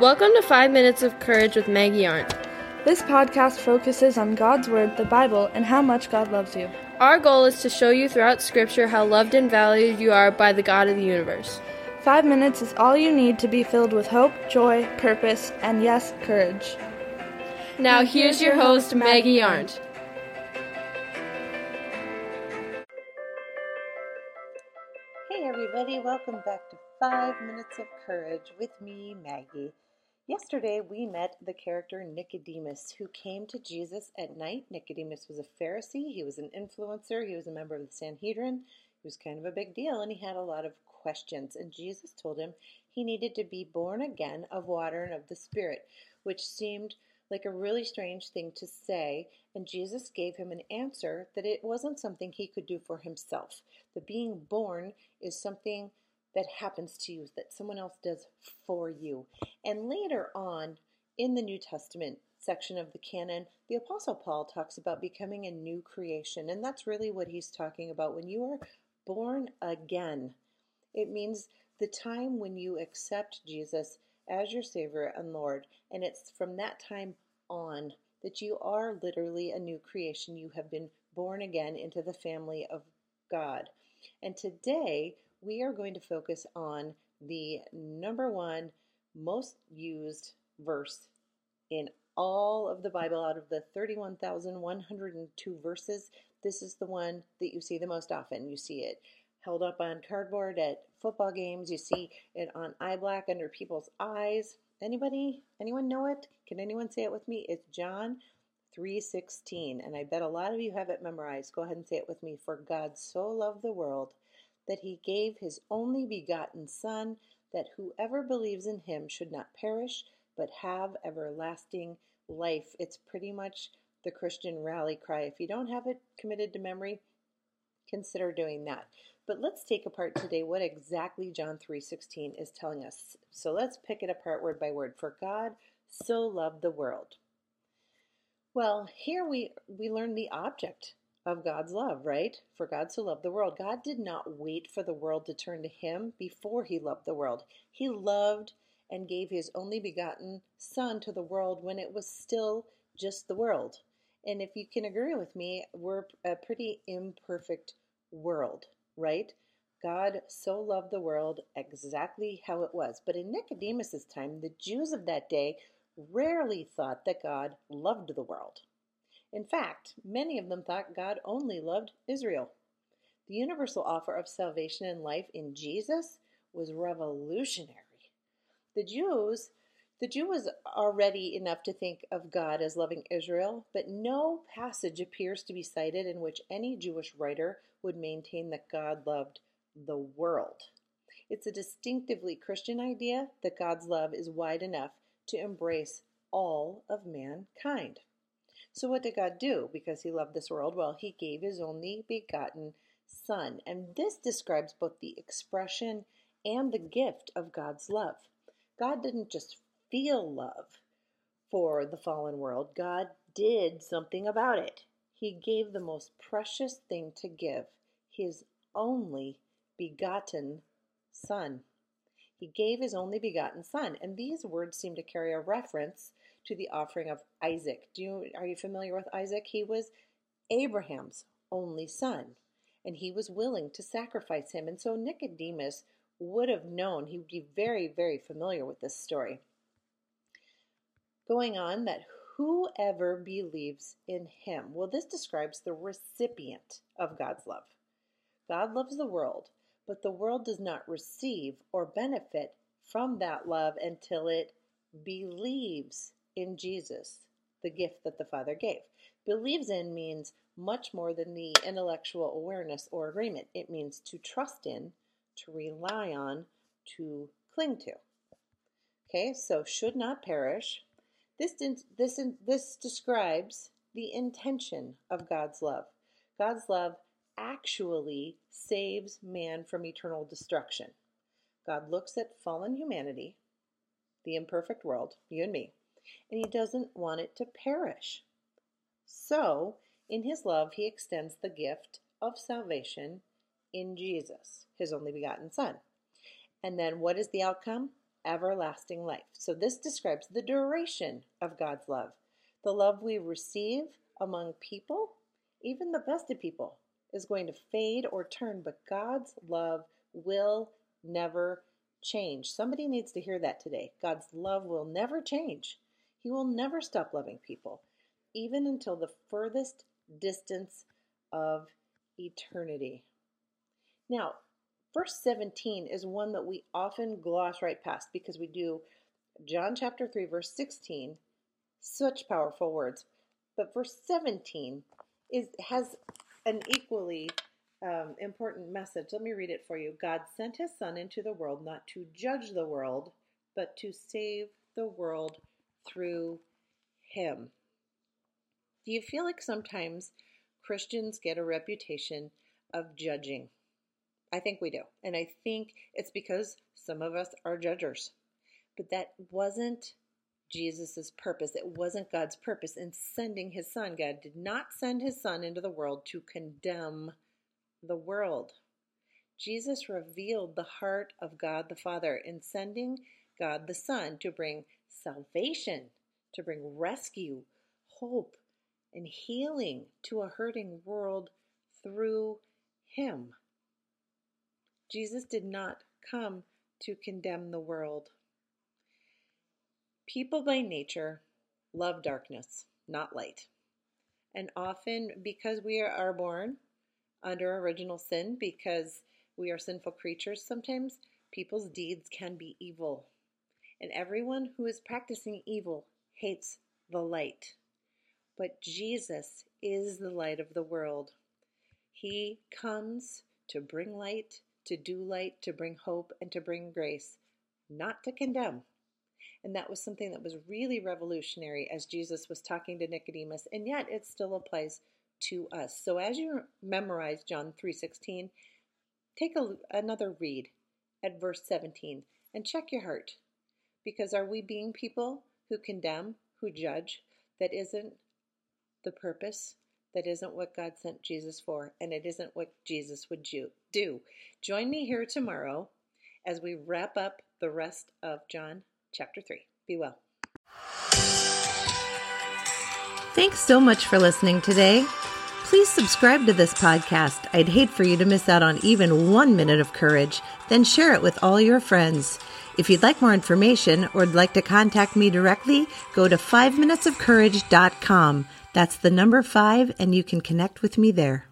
Welcome to 5 Minutes of Courage with Maggie Arndt. This podcast focuses on God's Word, the Bible, and how much God loves you. Our goal is to show you throughout Scripture how loved and valued you are by the God of the universe. Five minutes is all you need to be filled with hope, joy, purpose, and yes, courage. Now, here's your host, Maggie Arndt. Hey, everybody, welcome back to Five Minutes of Courage with me, Maggie. Yesterday, we met the character Nicodemus, who came to Jesus at night. Nicodemus was a Pharisee, he was an influencer, he was a member of the Sanhedrin. He was kind of a big deal, and he had a lot of questions. And Jesus told him he needed to be born again of water and of the Spirit, which seemed like a really strange thing to say, and Jesus gave him an answer that it wasn't something he could do for himself. The being born is something that happens to you, that someone else does for you. And later on in the New Testament section of the canon, the Apostle Paul talks about becoming a new creation. And that's really what he's talking about. When you are born again, it means the time when you accept Jesus as your Savior and Lord. And it's from that time on that you are literally a new creation. You have been born again into the family of God. And today we are going to focus on the number one most used verse in all of the Bible out of the 31,102 verses. This is the one that you see the most often. You see it held up on cardboard at football games. You see it on eye black under people's eyes. Anybody? Anyone know it? Can anyone say it with me? It's John 3:16, and I bet a lot of you have it memorized. Go ahead and say it with me. For God so loved the world that he gave his only begotten son that whoever believes in him should not perish but have everlasting life. It's pretty much the Christian rally cry. If you don't have it committed to memory, consider doing that. But let's take apart today what exactly John 3:16 is telling us. So let's pick it apart word by word. For God so loved the world. Well, here we we learn the object of God's love, right? For God so loved the world. God did not wait for the world to turn to him before he loved the world. He loved and gave his only begotten son to the world when it was still just the world. And if you can agree with me, we're a pretty imperfect world right? God so loved the world exactly how it was. But in Nicodemus's time, the Jews of that day rarely thought that God loved the world. In fact, many of them thought God only loved Israel. The universal offer of salvation and life in Jesus was revolutionary. The Jews, the Jew was already enough to think of God as loving Israel, but no passage appears to be cited in which any Jewish writer would maintain that God loved the world. It's a distinctively Christian idea that God's love is wide enough to embrace all of mankind. So, what did God do because He loved this world? Well, He gave His only begotten Son. And this describes both the expression and the gift of God's love. God didn't just feel love for the fallen world, God did something about it. He gave the most precious thing to give, his only begotten Son. He gave his only begotten Son. And these words seem to carry a reference to the offering of Isaac. Do you, are you familiar with Isaac? He was Abraham's only son, and he was willing to sacrifice him. And so Nicodemus would have known, he would be very, very familiar with this story. Going on, that whoever believes in him. Well, this describes the recipient of God's love. God loves the world, but the world does not receive or benefit from that love until it believes in Jesus, the gift that the Father gave. Believes in means much more than the intellectual awareness or agreement. It means to trust in, to rely on, to cling to. Okay, so should not perish, this, this, this describes the intention of God's love. God's love actually saves man from eternal destruction. God looks at fallen humanity, the imperfect world, you and me, and He doesn't want it to perish. So, in His love, He extends the gift of salvation in Jesus, His only begotten Son. And then what is the outcome? Everlasting life. So this describes the duration of God's love. The love we receive among people, even the best of people, is going to fade or turn, but God's love will never change. Somebody needs to hear that today. God's love will never change. He will never stop loving people, even until the furthest distance of eternity. Now, verse 17 is one that we often gloss right past because we do John chapter 3, verse 16, such powerful words. But verse 17 is has an equally um, important message. Let me read it for you. God sent his Son into the world not to judge the world, but to save the world through him. Do you feel like sometimes Christians get a reputation of judging? I think we do. And I think it's because some of us are judgers. But that wasn't Jesus' purpose. It wasn't God's purpose in sending his son. God did not send his son into the world to condemn the world. Jesus revealed the heart of God the Father in sending God the Son to bring salvation, to bring rescue, hope, and healing to a hurting world through Him. Jesus did not come to condemn the world. People by nature love darkness, not light. And often, because we are born under original sin because we are sinful creatures, sometimes people's deeds can be evil. And everyone who is practicing evil hates the light. But Jesus is the light of the world. He comes to bring light, to do light, to bring hope, and to bring grace, not to condemn. And that was something that was really revolutionary as Jesus was talking to Nicodemus, and yet it still applies to us. So as you memorize John 3:16, take a, another read at verse 17 and check your heart. Because are we being people who condemn, who judge? That isn't the purpose. That isn't what God sent Jesus for, and it isn't what Jesus would do. Join me here tomorrow as we wrap up the rest of John chapter 3. Be well. Thanks so much for listening today. Please subscribe to this podcast. I'd hate for you to miss out on even one minute of courage. Then share it with all your friends. If you'd like more information or would like to contact me directly, go to 5minutesofcourage.com. That's the number five, and you can connect with me there.